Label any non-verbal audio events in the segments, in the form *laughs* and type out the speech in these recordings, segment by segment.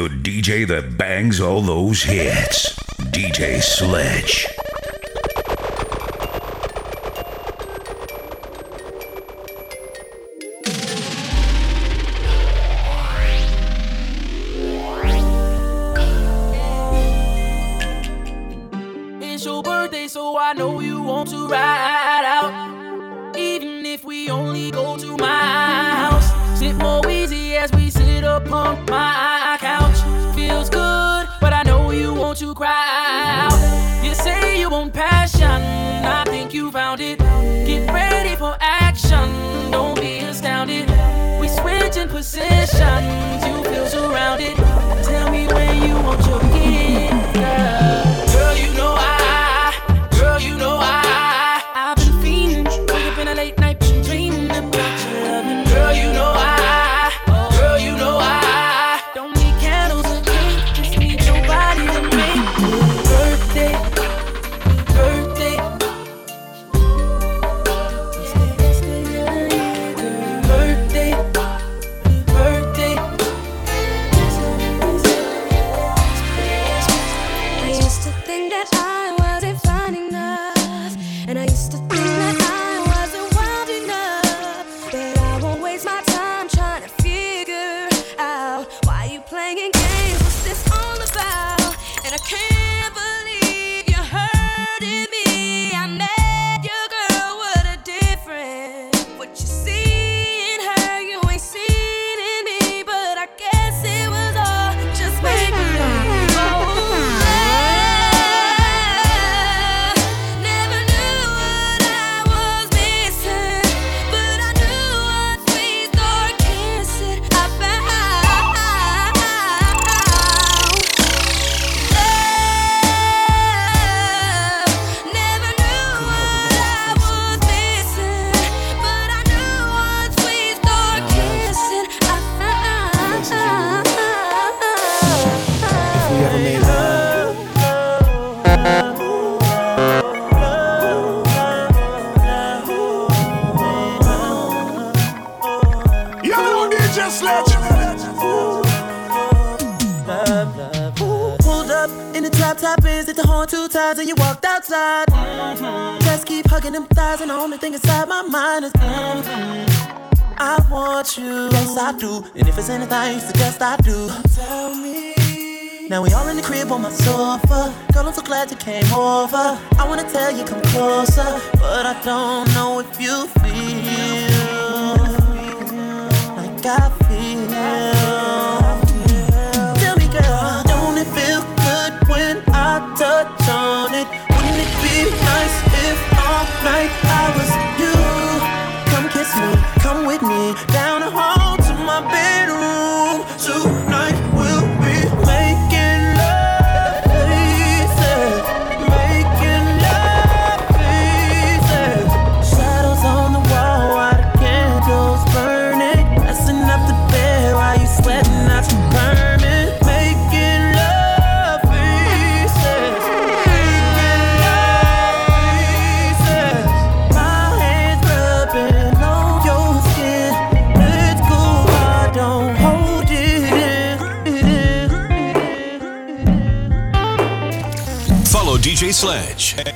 The DJ that bangs all those hits. DJ Sledge. It's your birthday, so I know you want to ride out. Even if we only go to my house. Sit more easy as we sit upon my I think you found it. Top ends, hit the horn two times, and you walked outside. Just keep hugging them thighs, and the only thing inside my mind is. I want you, yes I do. And if it's anything you suggest, I do. Tell me. Now we all in the crib on my sofa. Girl, I'm so glad you came over. I wanna tell you come closer, but I don't know if you feel like I feel. Touch on it? Wouldn't it be nice if all night I was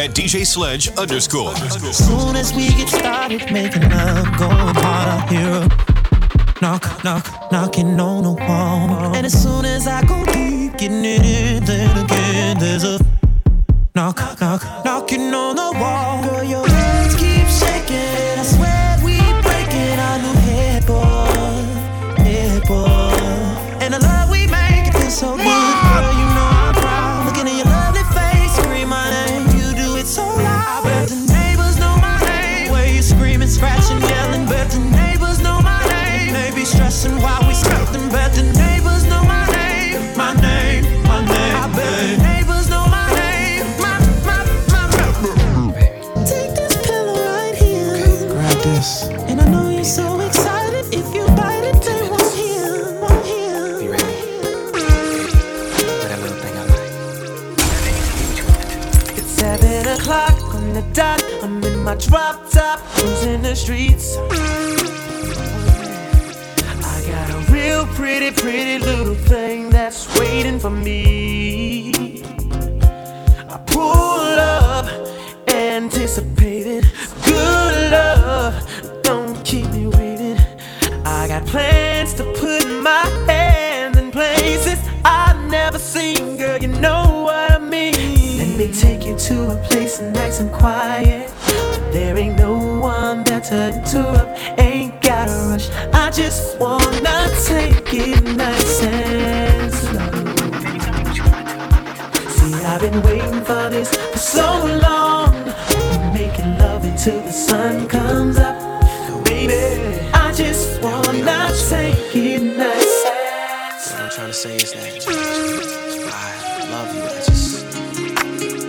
at DJ Sledge underscore. Soon as we get started making love, going hard, I hear a knock, knock, knocking on the wall. And as soon as I go deep, getting it in, then again, there's a knock, knock, knocking on the wall. Girl, your hands keep shaking. I swear we breaking our new. And the love we make, so good. streets. I got a real pretty, pretty little thing that's waiting for me. I pull up, anticipated. Good love, don't keep me waiting. I got plans to put my hands in places I've never seen, girl. You know what I mean. Let me take you to a place nice and quiet. There ain't no nothing to up, ain't got to rush. I just wanna take it nice and slow. See, I've been waiting for this for so long. Making love until the sun comes up, baby. I just wanna take it nice and slow. What I'm trying to say is that I love you. I just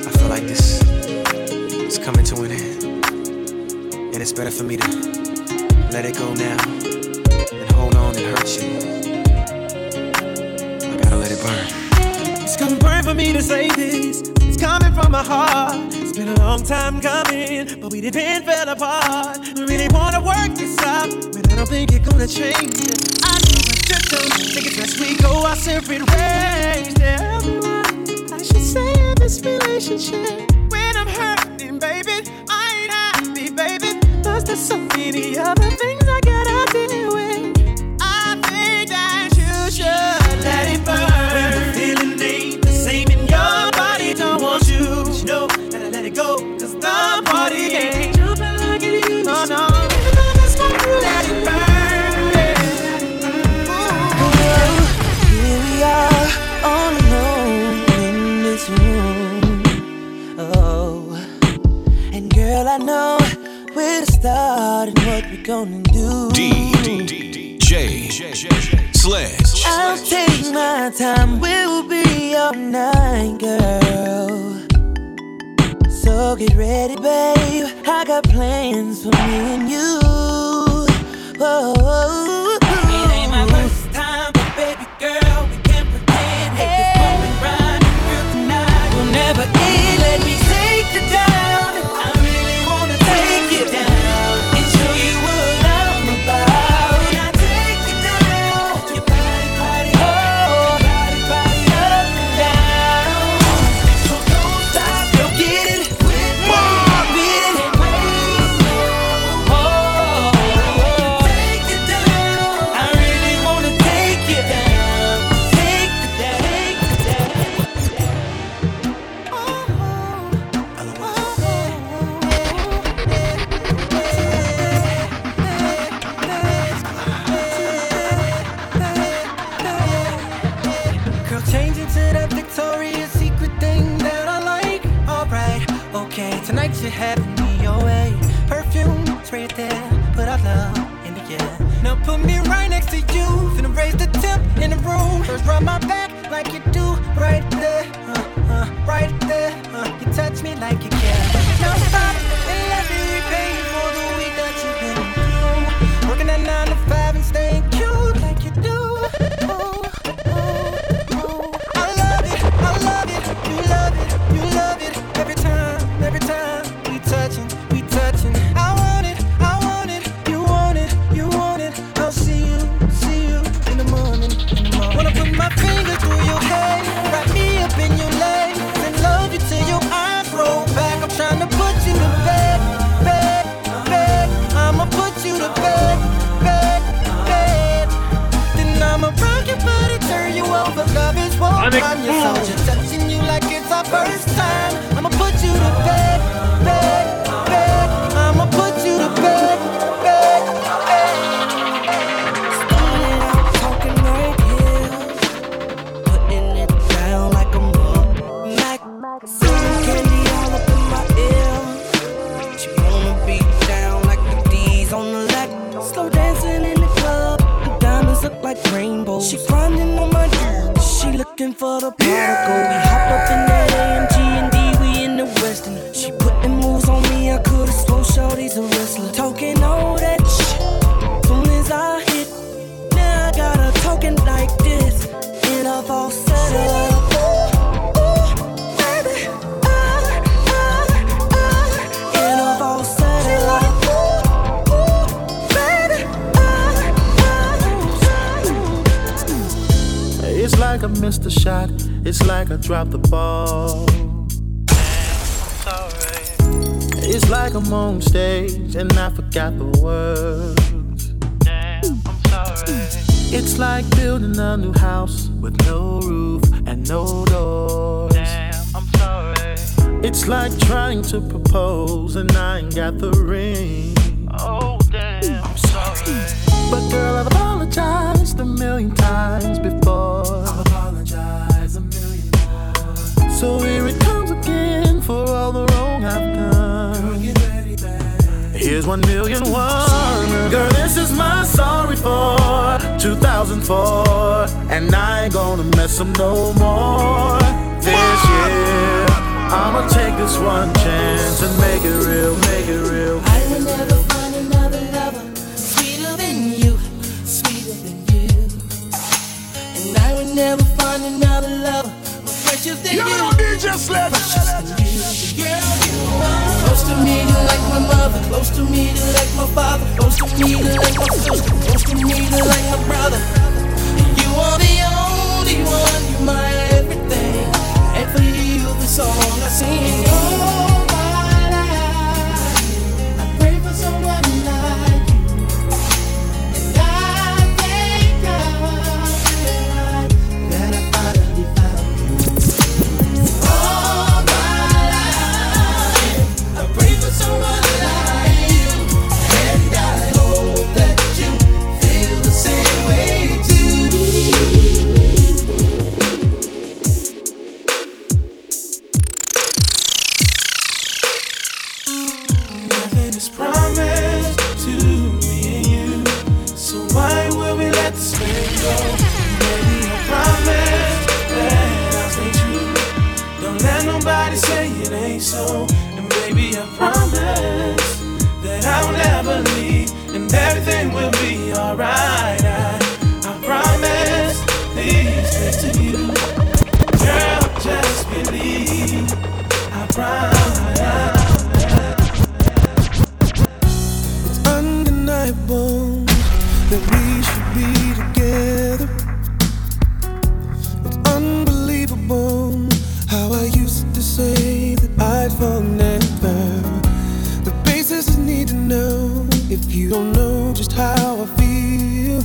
I feel like this is coming to an end it's better for me to let it go now and hold on and hurt you. I gotta let it burn. It's gonna burn for me to say this. It's coming from my heart. It's been a long time coming, but we didn't fell apart. We really wanna work this out, but I don't think it's gonna change. It. I just my symptoms. Think it's best we go our separate ways. Tell me I should say in this relationship. there's so many other things. Sledge. I'll take my time, we'll be all night, girl. So get ready, babe. I got plans for me and you. Whoa. Like I missed a shot. It's like I dropped the ball. I'm sorry. It's like I'm on stage and I forgot the words. Damn, I'm sorry. It's like building a new house with no roof and no doors. Damn, I'm sorry. It's like trying to propose and I ain't got the ring. Oh, damn, I'm sorry. But girl, I've apologized a million times before. So here it comes again for all the wrong I've done. Here's one million one. Girl, this is my sorry for 2004. And I ain't gonna mess up no more this year. I'ma take this one chance and make it real, make it real. I will never find another lover sweeter than you, sweeter than you. And I will never find another lover more precious than you. DJ Sledge. Precious than. Girl, you are close to me, you like my mother. Close to me, you like my father. Close to me, you like my sister. Close to me, you like my brother. You are the only one, you're my everything. And for you, the song I sing. All should be together. It's unbelievable how I used to say that I'd fall never. The basis I need to know if you don't know just how I feel.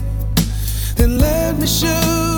Then let me show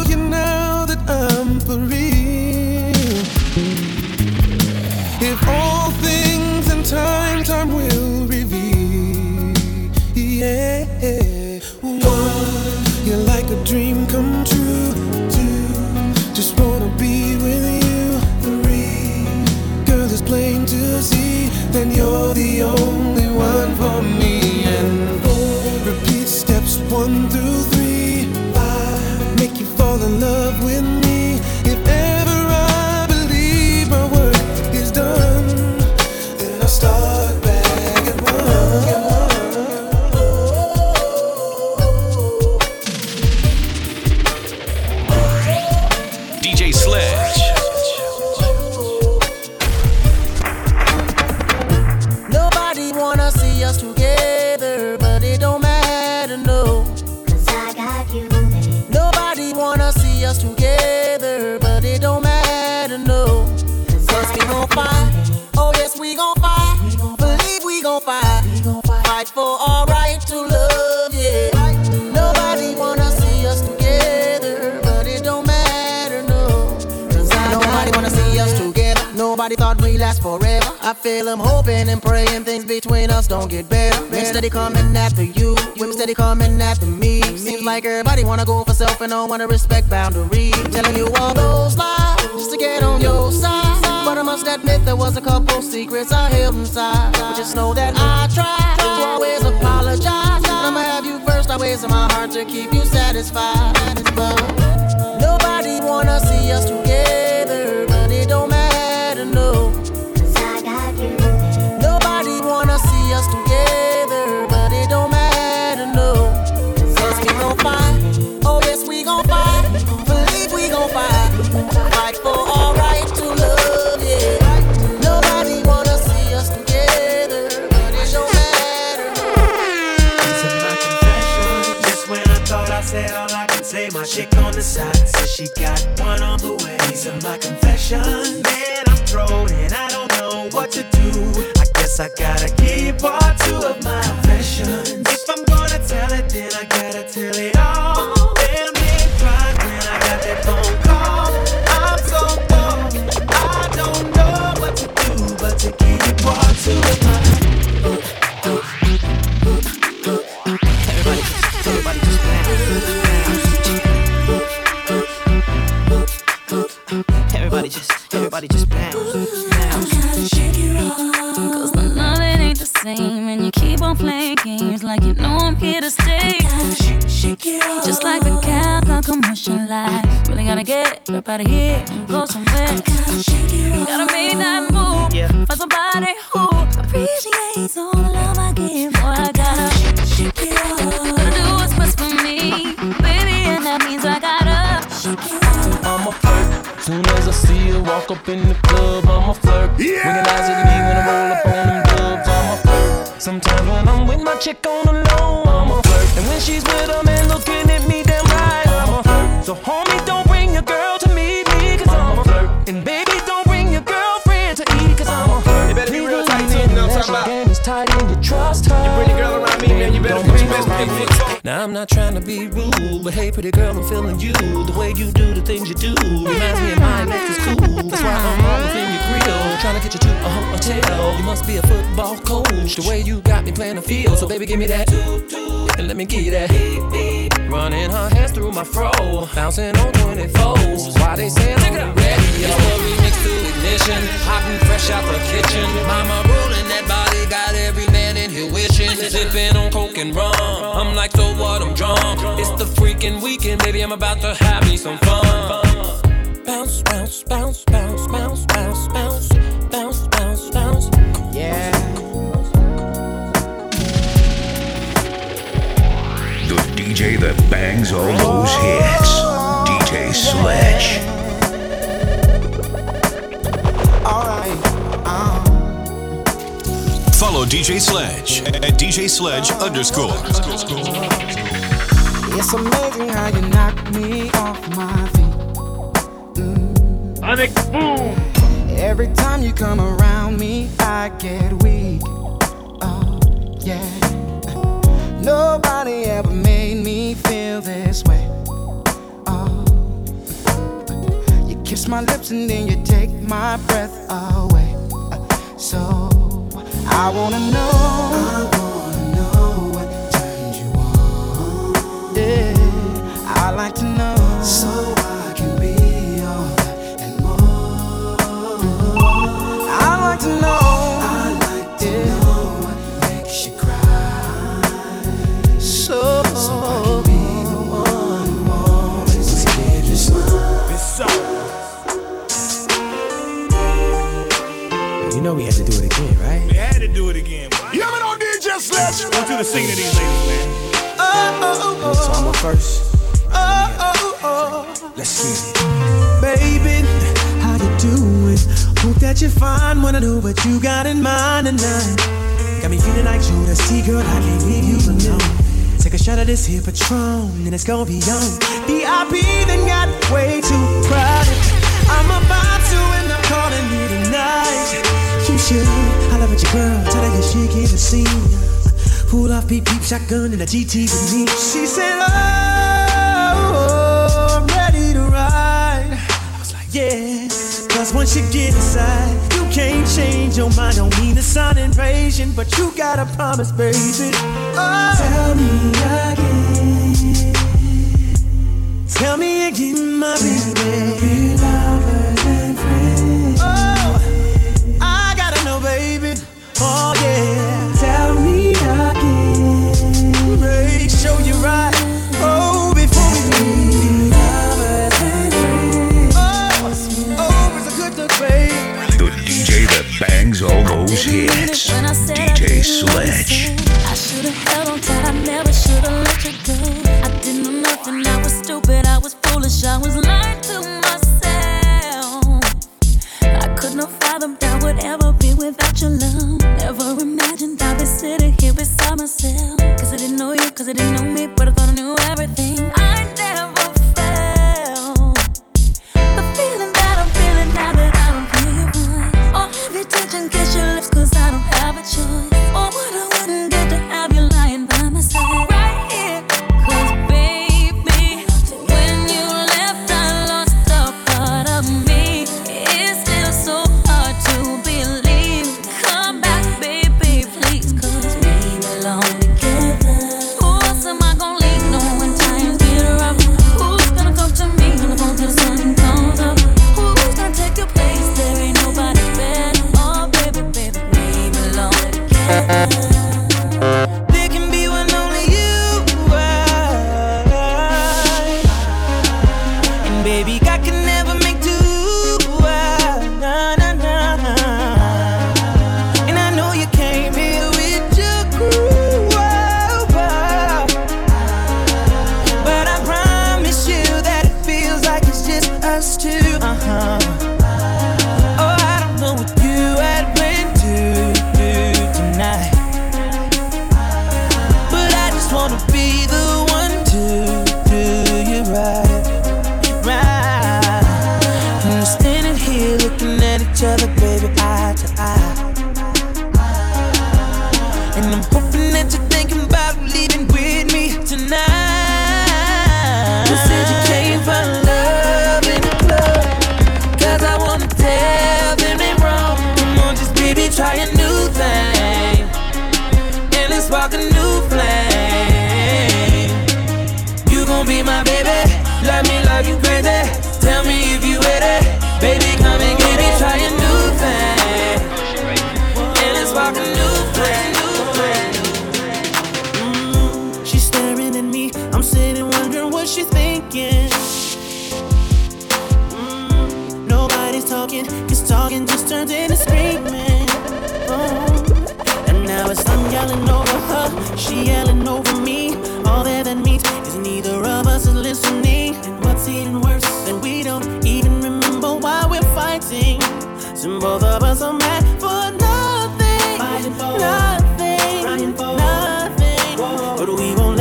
I feel I'm hoping and praying things between us don't get better. Men steady coming after you, women steady coming after me. Seems like everybody wanna go for self and don't wanna respect boundaries. Telling you all those lies just to get on your side. But I must admit there was a couple secrets I held inside. But just know that I tried to always apologize. And I'ma have you first, always in my heart to keep you satisfied. But nobody wanna see us together, my chick on the side. Says she got one on the way. These are my confessions. Man, I'm thrown and I don't know what to do. I guess I gotta keep part two of my confessions. If I'm gonna tell it, then I gotta tell it all. Damn, they cried when I got that phone call. I'm so bored. I don't know what to do but to keep part two of my keep on playing games like you know I'm here to stay. Just like the Capcom commercial life. Really gotta get up out of here and go somewhere. Gotta make that move. Find somebody who appreciates all the love I give. Boy, I gotta shake it Gotta do what's best for me, baby, and that means I gotta shake it I'm a flirt. Soon as I see her walk up in the club, I'm a flirt. Yeah. When eyes at me when I roll up on them Sometimes when I'm with my chick on the low, I'm a flirt. And when she's with a man looking at me damn right, I'm a flirt. So homie, don't bring your girl to meet me, cause I'm a flirt. And baby, don't bring your girlfriend to eat, cause I'm a flirt. You better be real tight, you know what I'm talking about? Game is tight and you trust her. You bring your girl around me, man, you better put your best her Now I'm not trying to be rude, but hey, pretty girl, I'm feeling you. The way you do the things you do reminds me of my is cool. That's why I'm all within your grill, trying to get you to a hotel. You must be a football coach. The way you got me playing the field, so baby, give me that, and let me give you that. Running her hands through my fro, bouncing on 24s. Why they say I'm the radio? Remix to ignition, hot and fresh out the kitchen. Mama rolling that body, got every man in here wishing. Sipping on coke and rum. I'm like, so what? I'm drunk. It's the freaking weekend, baby. I'm about to have me some fun. Bounce, bounce, bounce, bounce, bounce, bounce, bounce, bounce, bounce, bounce. Yeah. The DJ that bangs all those hits. DJ Sledge. Follow DJ Sledge at DJ Sledge underscore. It's amazing how you knock me off my feet. Mm. Sonic boom. Every time you come around me, I get weak. Oh, yeah. Nobody ever made me feel this way. Oh, you kiss my lips and then you take my breath away. Uh, so I wanna know. To sing to these ladies, man. Oh, oh, oh. So I'm up first. Let's get it. Baby, how you doing? Hope that you're fine. Wanna know what you got in mind tonight. Got me feeling like Judas T, girl. I can't leave you alone. Take a shot of this here Patron, and it's gonna be on. VIP then got way too crowded. I'm about to end up calling you tonight. You should holler at your girl, tell her you should get a scene. Pull off peep peep shotgun in a GT with me. She said, oh, oh, oh, I'm ready to ride. I was like, Yeah. Cause once you get inside, you can't change your mind. Don't mean to sound invasion, but you gotta promise, baby. Oh, tell me again. Tell me again, my baby. Oh, I gotta know, baby. Oh, those hits. DJ Sledge. I should've held on tight, I never should've let you go. I didn't know nothing, I was stupid, I was foolish, I was lying to myself. I could not fathom that would ever be without your love. Never imagined I'd be sitting here beside myself. Cause I didn't know you, cause I didn't know me, but I thought I knew everything. Nothing. But we won't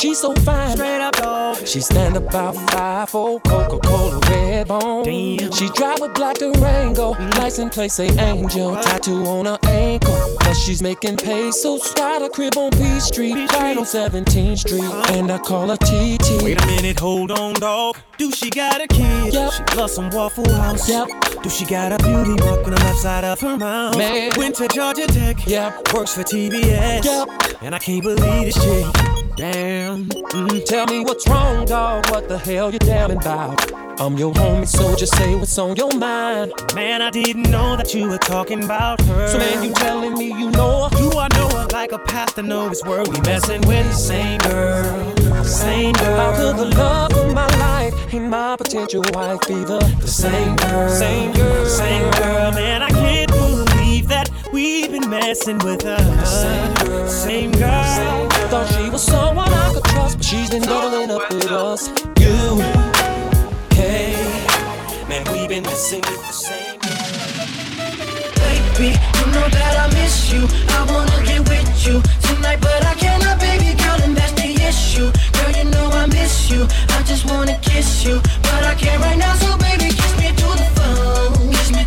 She's so fine. Straight up, dog. She stand about five for Coca-Cola red bone. Damn. She drive a black Durango. License plate say Angel. Tattoo on her ankle. Plus she's making pesos. Got a crib on P Street, right on 17th Street. Uh-huh. And I call her TT. Wait a minute, hold on, dog. Do she got a kid? Yep. She loves some Waffle House. Yep. Do she got a beauty mark on the left side of her mouth? Man. Went to Georgia Tech. Yep. Works for TBS. Yep. And I can't believe this chick. Damn. Mm. Tell me what's wrong, dog. What the hell you damning about? I'm your homie, so just say what's on your mind. Man, I didn't know that you were talking about her. So man, you telling me you know her? Do I know her like a path to know this world? We messing with the same girl, same girl. How could the love of my life and my potential wife be the, the same girl? Same girl, same girl. Man, I can't we've been messing with her. Same girl, same girl. Thought she was someone I could trust, but she's been doubling up with us. You, hey, man, we've been messing with the same. girl. Baby, you know that I miss you. I wanna get with you tonight, but I cannot, baby girl, and that's the issue. Girl, you know I miss you. I just wanna kiss you, but I can't right now. So baby, kiss me through the phone. Kiss me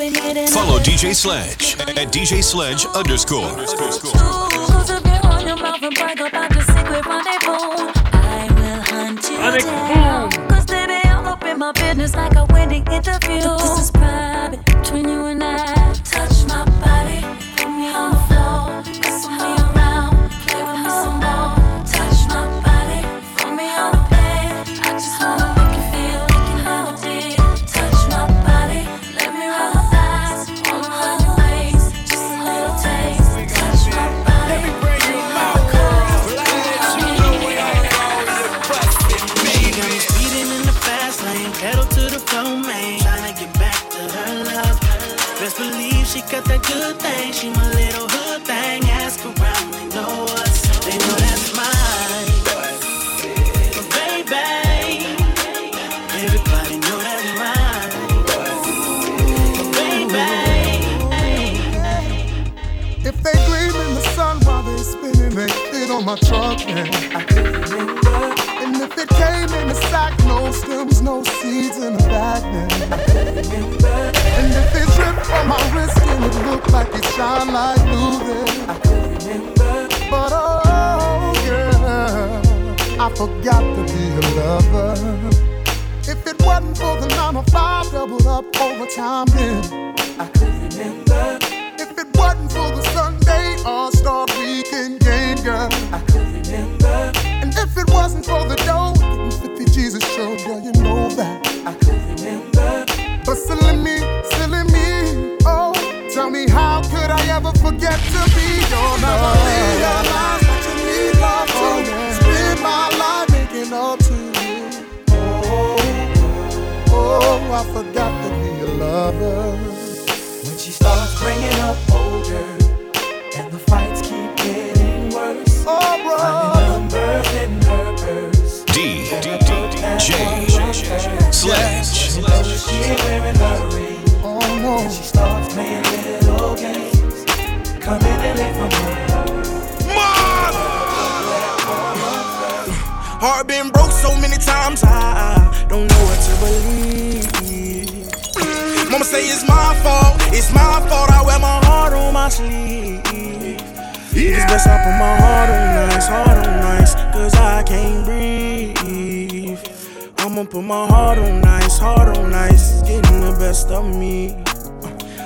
Follow DJ Sledge at DJ Sledge underscore. Cause baby, I'm up in my business like a wedding interview. This is private between you and I. I could shine like Luger. I could remember. But oh, girl, I forgot to be a lover. If it wasn't for the nine to five, doubled up overtime, then I could. Heart been broke so many times, I don't know what to believe. Mama say it's my fault, it's my fault. I wear my heart on my sleeve. It's best I put my heart on ice, heart on nice, cause I can't breathe. I'ma put my heart on ice, heart on ice, it's getting the best of me.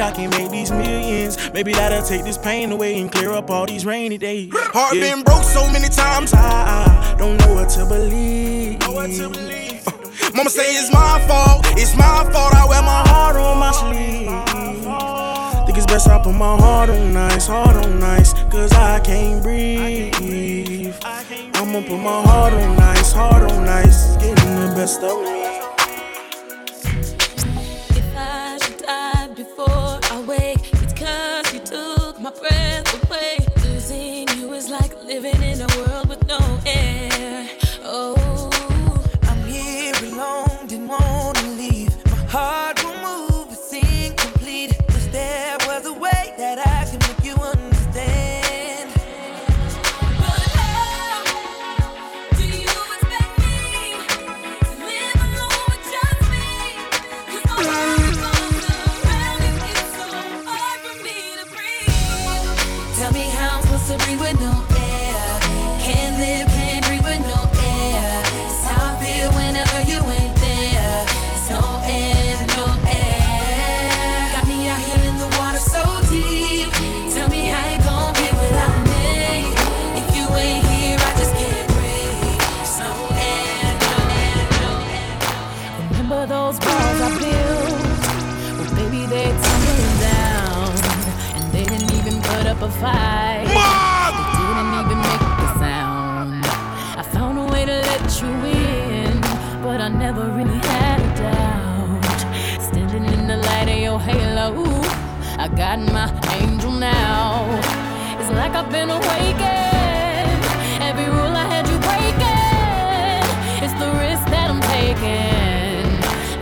I can make these millions. Maybe that'll take this pain away and clear up all these rainy days. Heart been broke so many times, I, I don't know what to believe. Uh, *laughs* Mama say it's my fault, it's my fault. I wear my heart on my sleeve. Think it's best I put my heart on ice, heart on nice, cause I can't breathe. I'ma put my heart on ice, heart on nice, getting the best of me. I got my angel now. It's like I've been awakened. Every rule I had you breaking. It's the risk that I'm taking.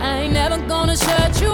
I ain't never gonna shut you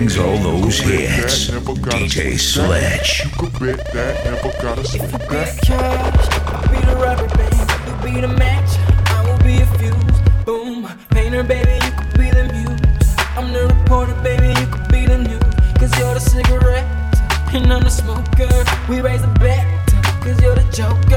bangs all those hits. DJ Sledge. You could bet that, never got a. If you cash, be the rubber band, you be the match, I will be a fuse. Boom, painter, baby, you could be the muse. I'm the reporter, baby, you could be the new. Cause you're the cigarette, and I'm the smoker. We raise bet, cause you're the joker.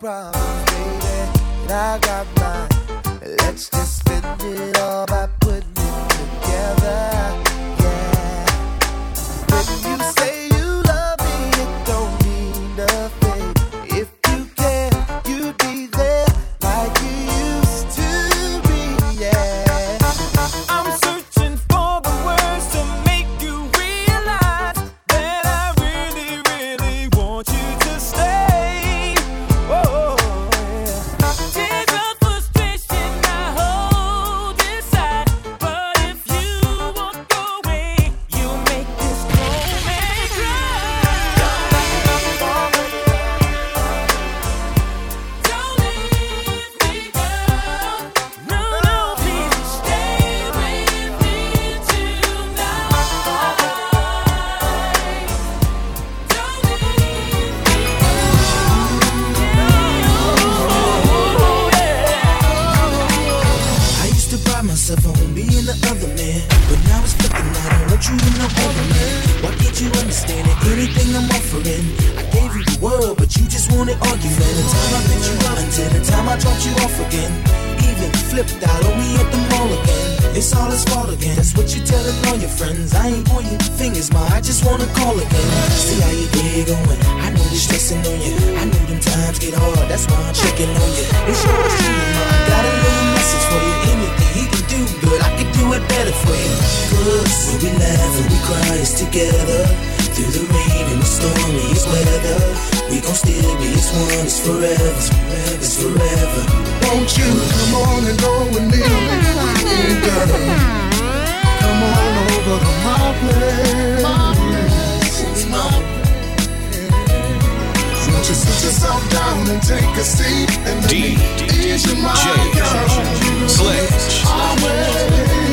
problem. That's why I'm checking on you. It's your you know. I got a little message for you. Anything he can do, good, I can do it better for you. Cause when we laugh and we cry, it's together. Through the rain and the stormiest weather, we gon' still be as one. It's forever, it's forever. Won't you come on and go with me? Come on over to my place. Just sit yourself down and take a seat and D- ease your mind, girl. Sledge. Always.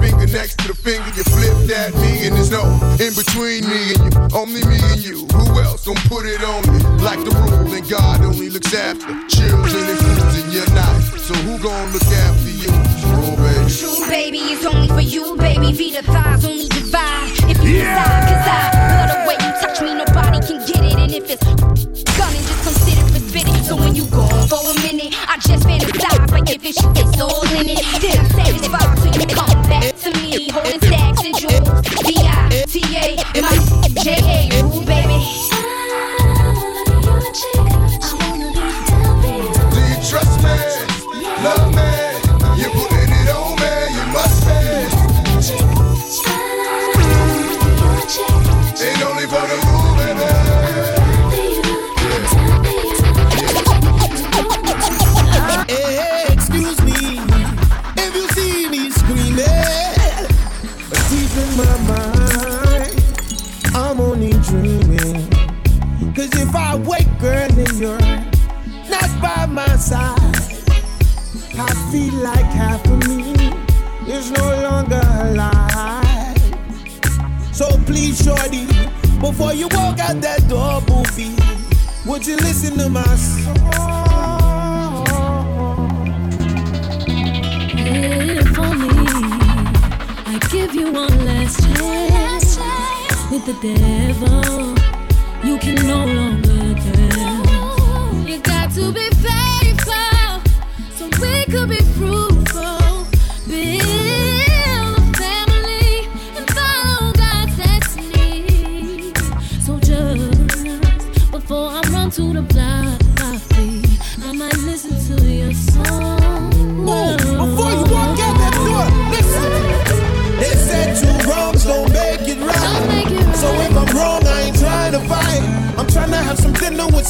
Finger next to the finger. You flip that me, and there's no in between me and you. Only me and you. Who else gon' put it on me? Like the rule, and God only looks after children and fools, and you're not. So who gon' look after you? Oh, baby. True, baby, it's only for you, baby. Be the thighs only divide. If you decide, cause I love the way you touch me, nobody can get it. And if it's gunning, just consider it spitting. So when you go for a minute, I just fantasize like if it's shit that's all in it. Then I'm satisfied till you come to me, holding stacks and jewels. D-I-T-A, and my J-A, ooh, baby. Do before you walk out that door, boofy, would you listen to my song? If only I give you one last chance with the devil, you can no longer tell. You got to be faithful so we could be fruitful.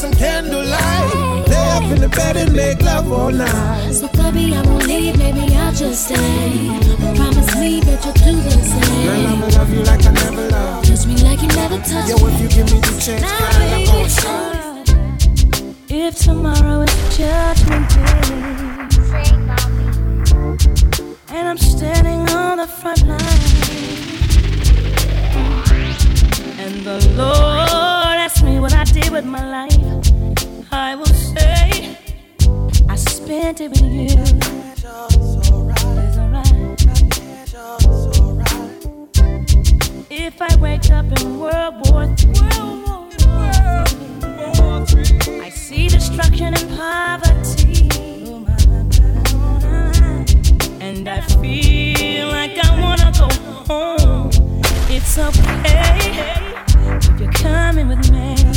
Some candlelight. Lay up in the bed and make love all night. So baby, I won't leave, maybe I'll just stay. But promise me that you'll do the same. Girl, I'ma love you like I never loved. Touch me like you never touched Yo, if you give me the chance, Now, girl, I'm gonna show. If tomorrow is judgment day And I'm standing on the front line And the Lord did with my life I will say I spent it with you If I wake up in World War III I see destruction and poverty. And I feel like I wanna go home. It's okay if you're coming with me.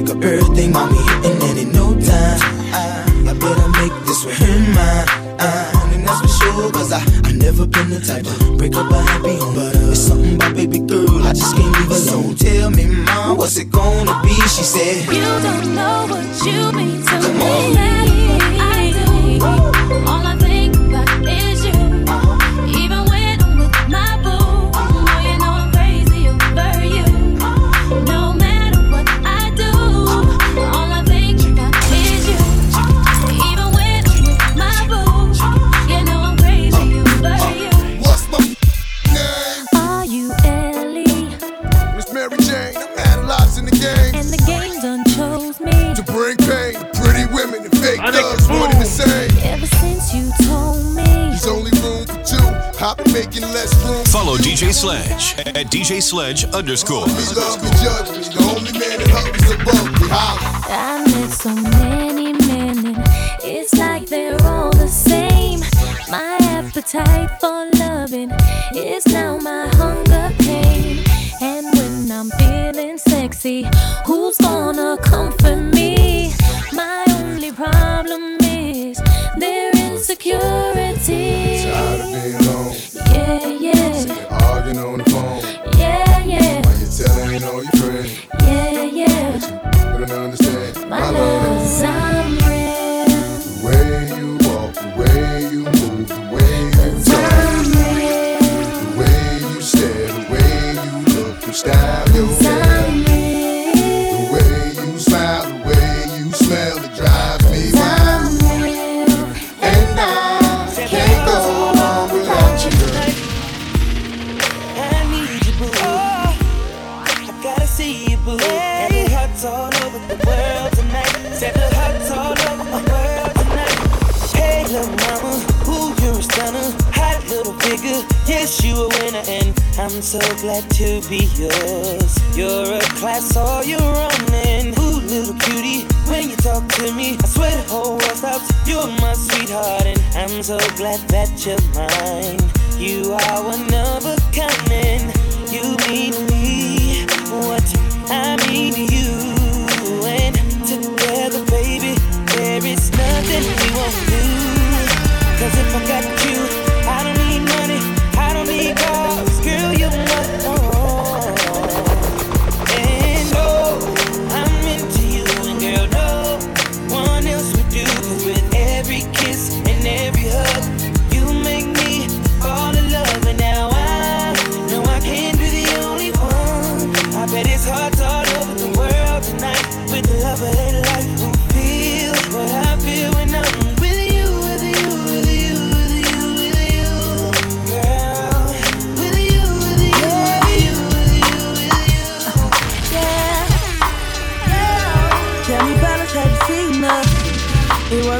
Pick up say? Ever since you told me there's only room for two, I've been making less room. Follow DJ Sledge at DJ Sledge underscore. We love and judge me, the only man that above me. Holla. I met so many men, and it's like they're all the same. My appetite for loving is now my hunger pain, and when I'm feeling sexy. so glad to be yours. You're a class, all your own, and Ooh, little cutie, when you talk to me, I swear the whole world stops. You're my sweetheart, and I'm so glad that you're mine. You are one of a kind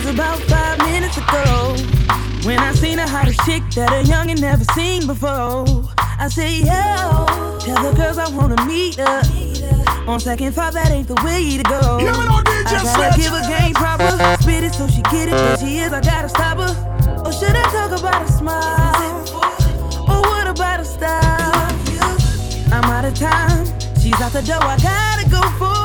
was about five minutes ago when I seen a hottest chick that a youngin' never seen before. I said, yo, tell the girls I wanna meet her. On second thought, that ain't the way to go. I gotta give her game proper, spit it so she get it. But she is, I gotta stop her. Or should I talk about a smile? Or what about a style? I'm out of time. She's out the door. I gotta go for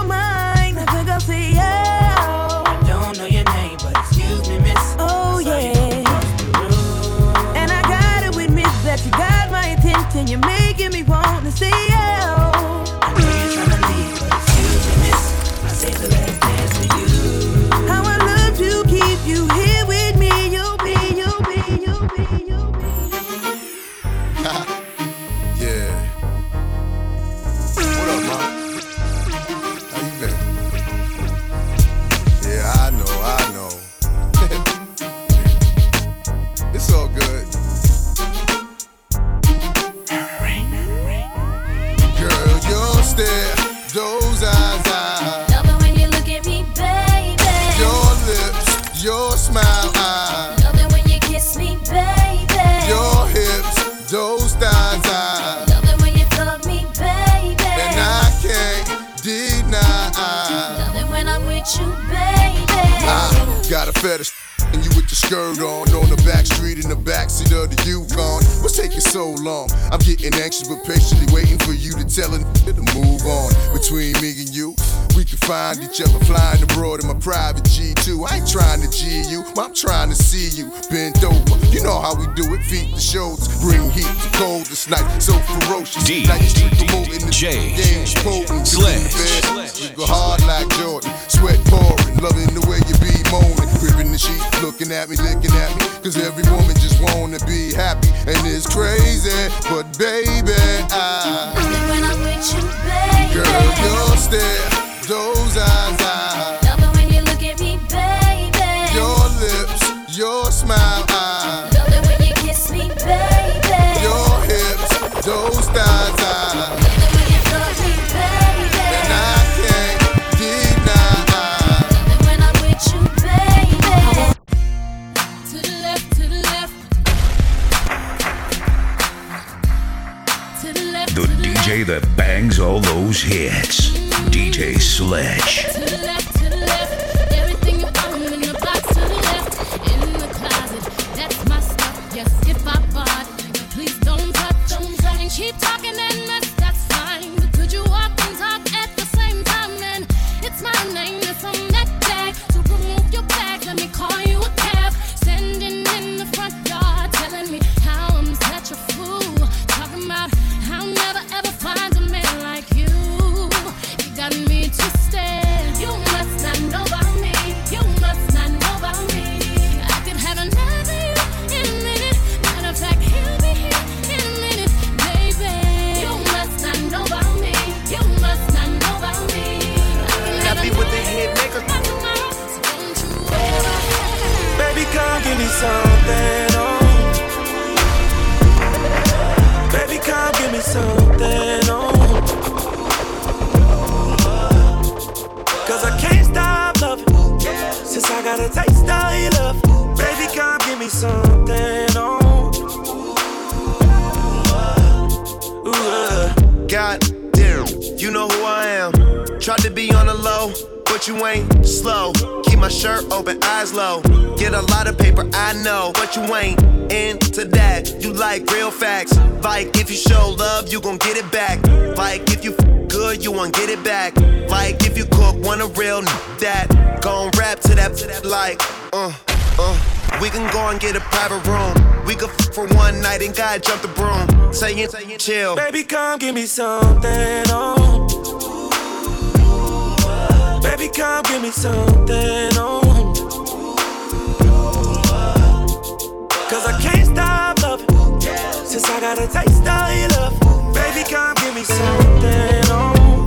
ferocious, D- like that bangs all those hits. DJ Sledge. Like real facts. Like if you show love, you gon' get it back. Like if you f- good, you won't get it back. Like if you cook, want a real n- that. Gon' rap to that, to that like, uh, uh. We can go and get a private room. We could f- for one night and God jump the broom. Saying, saying chill. Baby, come give me something, oh. Baby, come give me something, oh. Cause I can't. Since I got a taste of your love. Baby, come give me something, oh.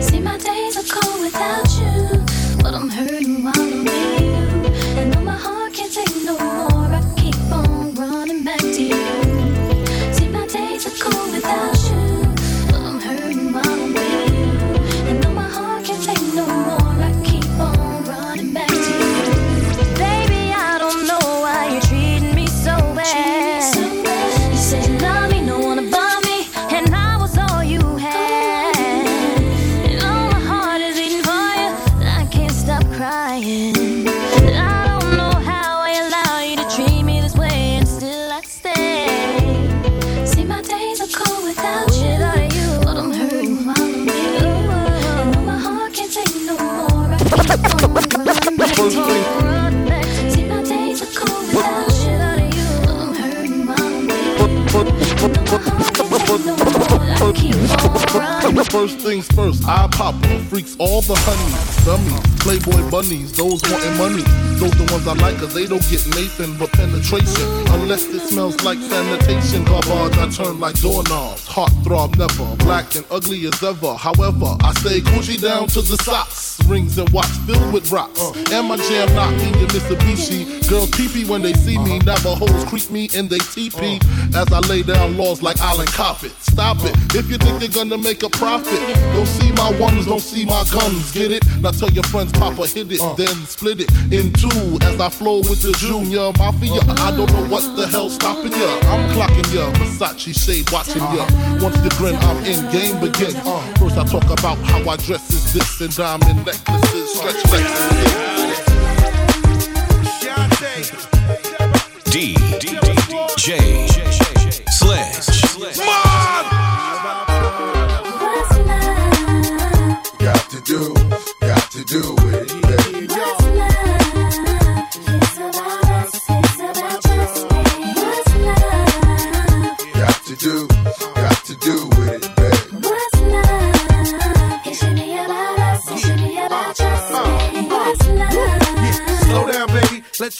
See, my days are cold without you, but I'm hurting while first, I pop them. Freaks all the honey, dummies, playboy bunnies, those wanting money. Those the ones I like, cause they don't get Nathan but penetration. Unless it smells like sanitation. Garbage, I turn like doorknobs. Heart throb never, black and ugly as ever. However, I stay Coogi down to the socks. Rings and watch filled with rocks. Uh. And my jam knocking your Mitsubishi. Girls peepee when they see me. Uh-huh. Navajos creep me and they teepee. Uh. As I lay down laws like Island Coppet. Stop it. Uh. If you think they're gonna make a profit, don't see my ones, don't see my guns. Get it? Now tell your friends, Papa hit it, then split it in two. As I flow with the Junior Mafia. Uh-huh. I don't know what the hell's stopping ya. I'm clocking ya. Versace shade watching ya. Uh-huh. Once you grin, I'm in game begin. Uh, first I talk about how I dress is this and diamond time, necklaces, stretch necklaces. D D D J.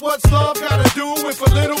what's love gotta do with a little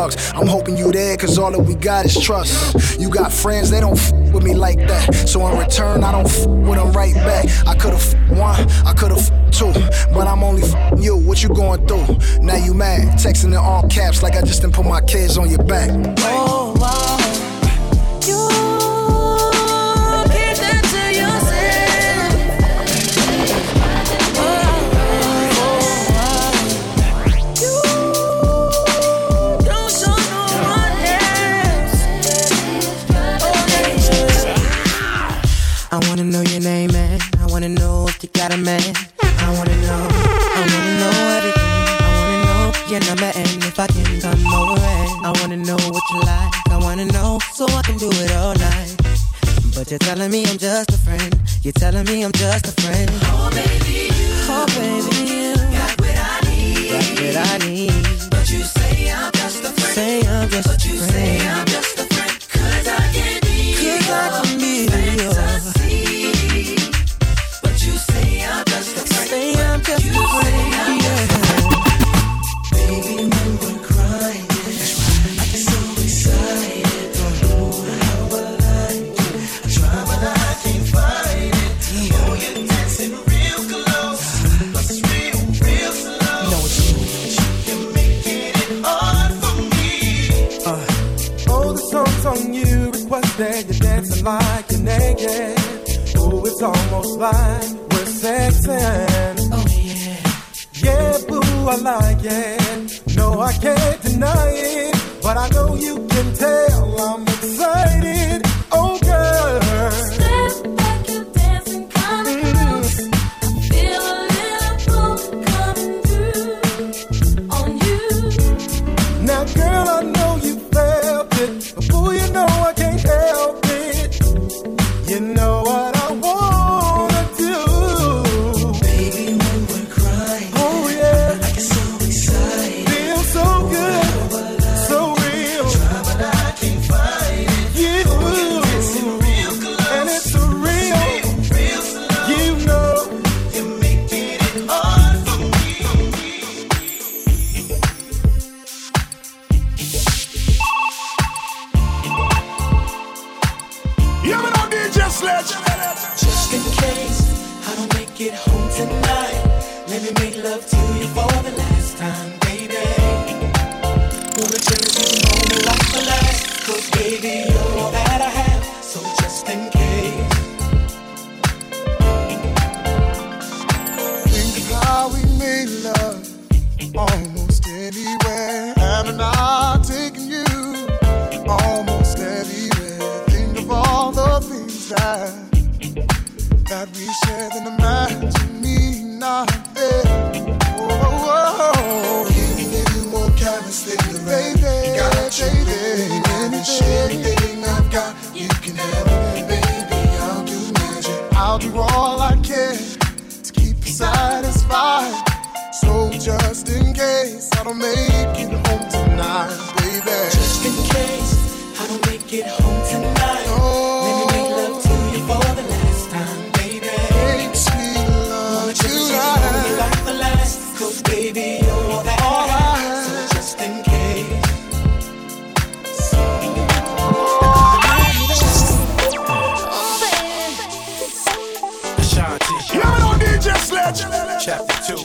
thugs. I'm hoping you there, cause all that we got is trust. You got friends, they don't f with me like that. So in return, I don't f with them right back. I could've f one, I could've f two, but I'm only f you. What you going through? Now you mad, texting in all caps like I just didn't put my kids on your back. Oh.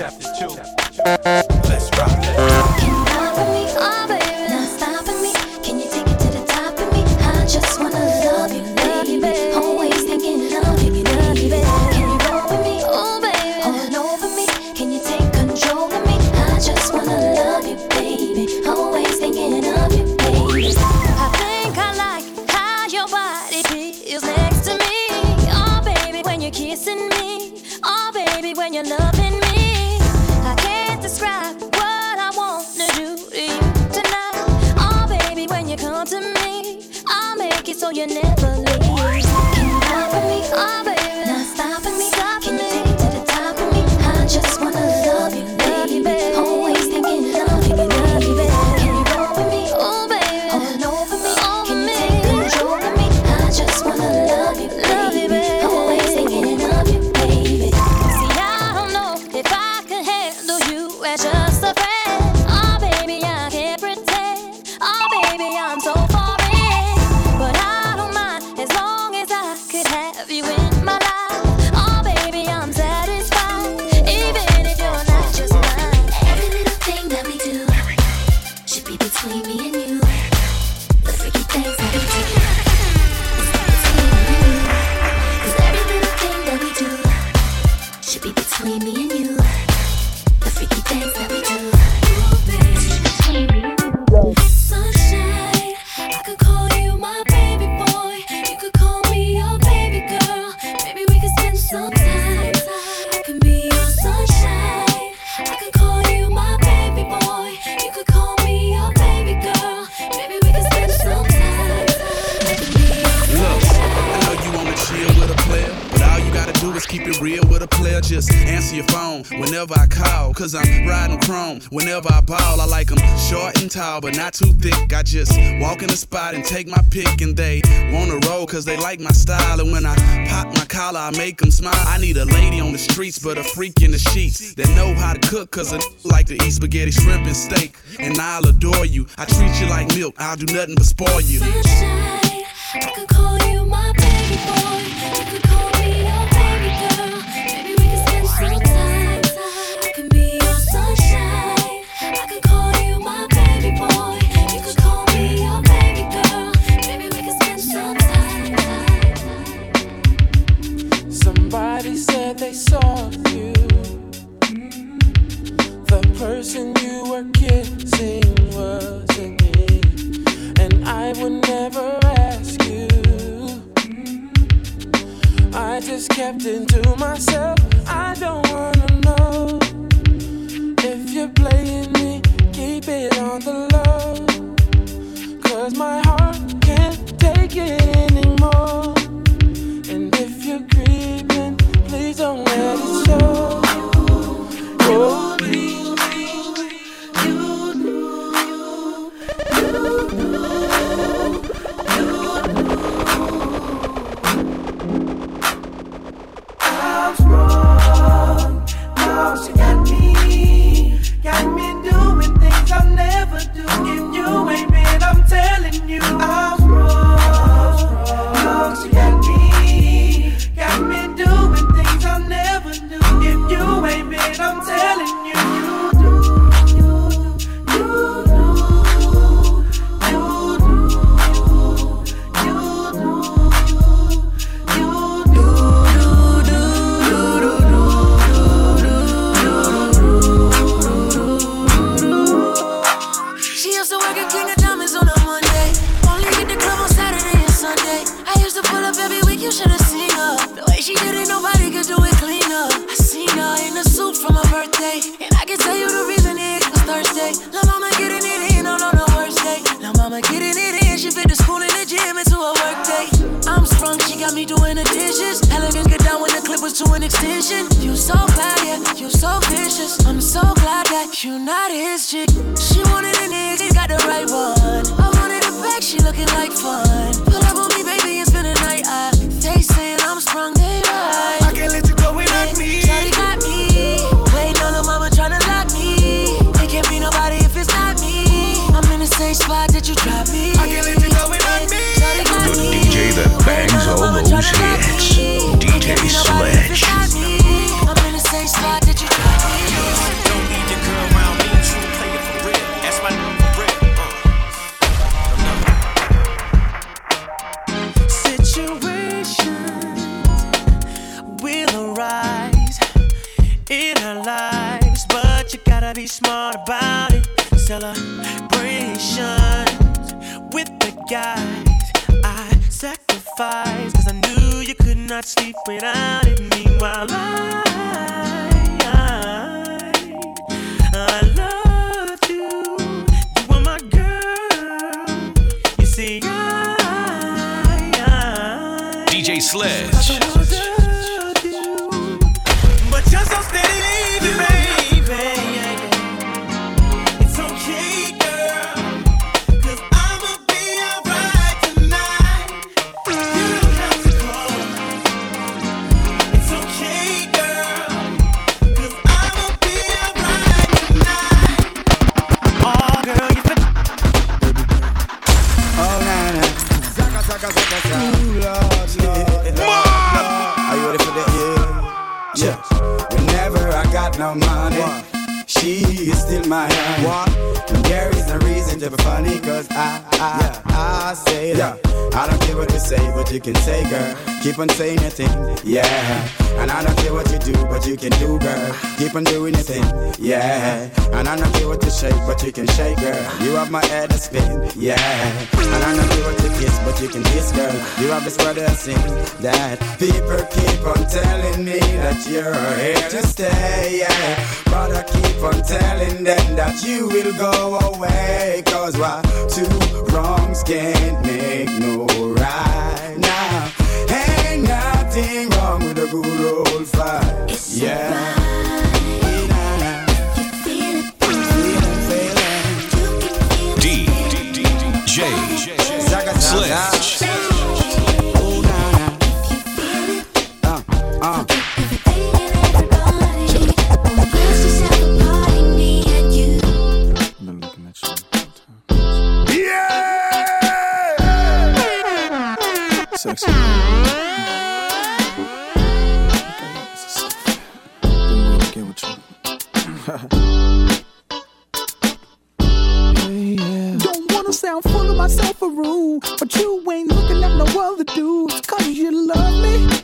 Chapter 2. but not too thick. I just walk in the spot and take my pick, and they wanna roll cause they like my style. And when I pop my collar, I make them smile. I need a lady on the streets, but a freak in the sheets that know how to cook cause I like to eat spaghetti, shrimp, and steak. And I'll adore you. I treat you like milk, I'll do nothing but spoil you. sexy. *laughs* Don't wanna sound full of myself or rude, but you ain't looking at no other dudes, cause you love me.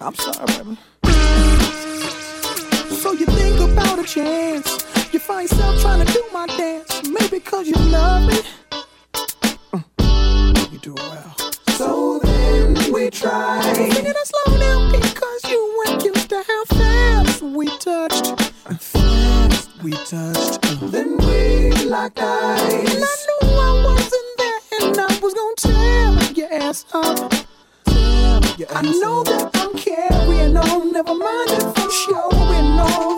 I'm sorry, baby. So you think about a chance. You find yourself trying to do my dance, maybe cause you love me. Mm. You do it well. So we tried Singing to slow down because you weren't used to how fast we touched. Fast we touched. Then we locked eyes. And I knew I wasn't there and I was gonna tear your ass up. Tear your ass I know up. that I'm carrying on. Never mind if I'm showing on.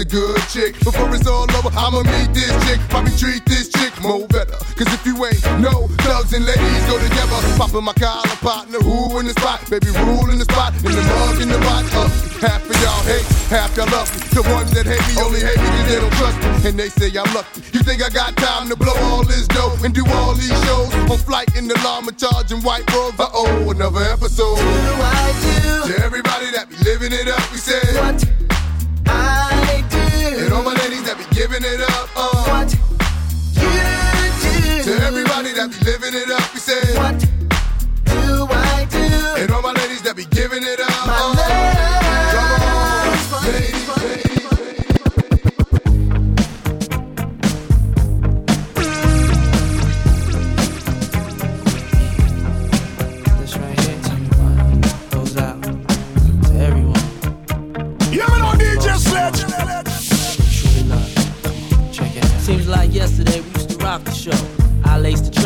A good chick. Before it's all over, I'ma meet this chick. Probably treat this chick more better. Cause if you ain't no thugs and ladies go together. Popping my collar partner, who in the spot? Baby, rule in the spot, in the mug, in the bot. Uh, half of y'all hate, half y'all love me. The ones that hate me only hate me cause they don't trust me. And they say I'm lucky. You think I got time to blow all this dough and do all these shows? On flight in the llama charging white robes. Uh oh, another episode. Do I do? To everybody that be living it up, we say what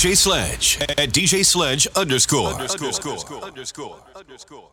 DJ Sledge at DJ Sledge underscore. underscore. underscore. underscore. underscore.